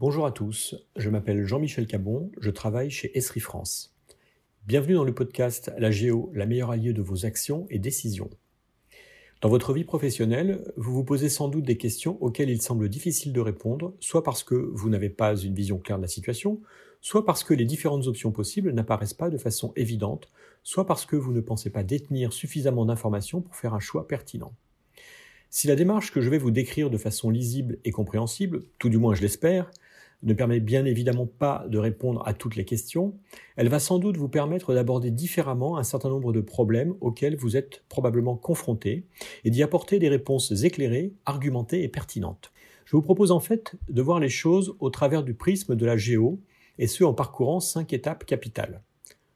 Bonjour à tous, je m'appelle Jean-Michel Cabon, je travaille chez Esri France. Bienvenue dans le podcast La Géo, la meilleure alliée de vos actions et décisions. Dans votre vie professionnelle, vous vous posez sans doute des questions auxquelles il semble difficile de répondre, soit parce que vous n'avez pas une vision claire de la situation, soit parce que les différentes options possibles n'apparaissent pas de façon évidente, soit parce que vous ne pensez pas détenir suffisamment d'informations pour faire un choix pertinent. Si la démarche que je vais vous décrire de façon lisible et compréhensible, tout du moins je l'espère, ne permet bien évidemment pas de répondre à toutes les questions, elle va sans doute vous permettre d'aborder différemment un certain nombre de problèmes auxquels vous êtes probablement confrontés et d'y apporter des réponses éclairées, argumentées et pertinentes. Je vous propose en fait de voir les choses au travers du prisme de la géo, et ce en parcourant cinq étapes capitales.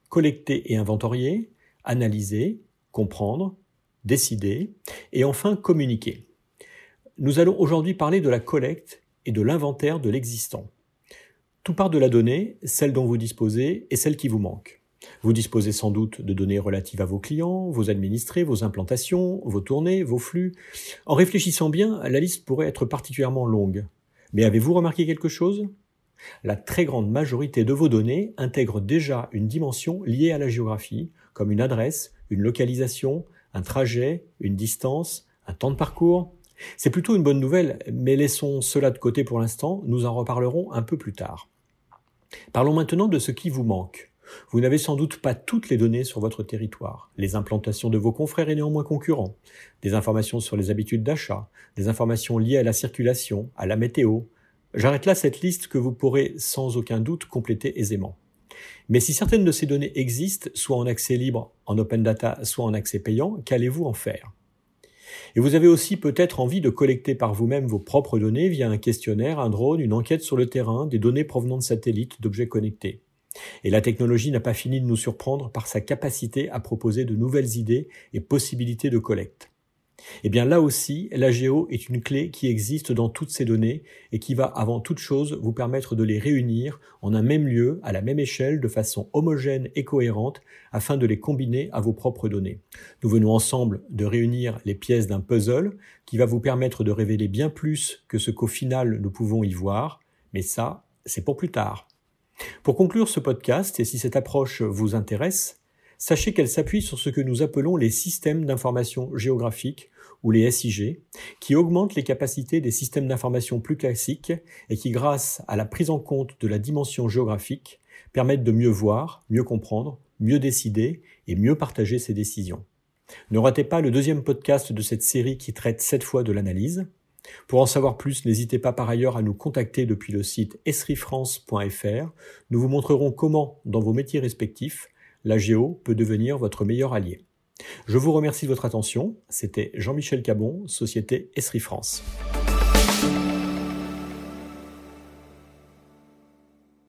Collecter et inventorier, analyser, comprendre, décider et enfin communiquer. Nous allons aujourd'hui parler de la collecte et de l'inventaire de l'existant. Tout part de la donnée, celle dont vous disposez et celle qui vous manque. Vous disposez sans doute de données relatives à vos clients, vos administrés, vos implantations, vos tournées, vos flux. En réfléchissant bien, la liste pourrait être particulièrement longue. Mais avez-vous remarqué quelque chose? La très grande majorité de vos données intègre déjà une dimension liée à la géographie, comme une adresse, une localisation, un trajet, une distance, un temps de parcours. C'est plutôt une bonne nouvelle, mais laissons cela de côté pour l'instant, nous en reparlerons un peu plus tard. Parlons maintenant de ce qui vous manque. Vous n'avez sans doute pas toutes les données sur votre territoire, les implantations de vos confrères et néanmoins concurrents, des informations sur les habitudes d'achat, des informations liées à la circulation, à la météo. J'arrête là cette liste que vous pourrez sans aucun doute compléter aisément. Mais si certaines de ces données existent, soit en accès libre, en open data, soit en accès payant, qu'allez-vous en faire? Et vous avez aussi peut-être envie de collecter par vous-même vos propres données via un questionnaire, un drone, une enquête sur le terrain, des données provenant de satellites, d'objets connectés. Et la technologie n'a pas fini de nous surprendre par sa capacité à proposer de nouvelles idées et possibilités de collecte. Eh bien là aussi, la géo est une clé qui existe dans toutes ces données et qui va avant toute chose vous permettre de les réunir en un même lieu, à la même échelle, de façon homogène et cohérente, afin de les combiner à vos propres données. Nous venons ensemble de réunir les pièces d'un puzzle qui va vous permettre de révéler bien plus que ce qu'au final nous pouvons y voir, mais ça, c'est pour plus tard. Pour conclure ce podcast, et si cette approche vous intéresse, sachez qu'elle s'appuie sur ce que nous appelons les systèmes d'information géographique ou les SIG, qui augmentent les capacités des systèmes d'information plus classiques et qui, grâce à la prise en compte de la dimension géographique, permettent de mieux voir, mieux comprendre, mieux décider et mieux partager ses décisions. Ne ratez pas le deuxième podcast de cette série qui traite cette fois de l'analyse. Pour en savoir plus, n'hésitez pas par ailleurs à nous contacter depuis le site esrifrance.fr. Nous vous montrerons comment, dans vos métiers respectifs, la géo peut devenir votre meilleur allié. Je vous remercie de votre attention. C'était Jean-Michel Cabon, Société Esri France.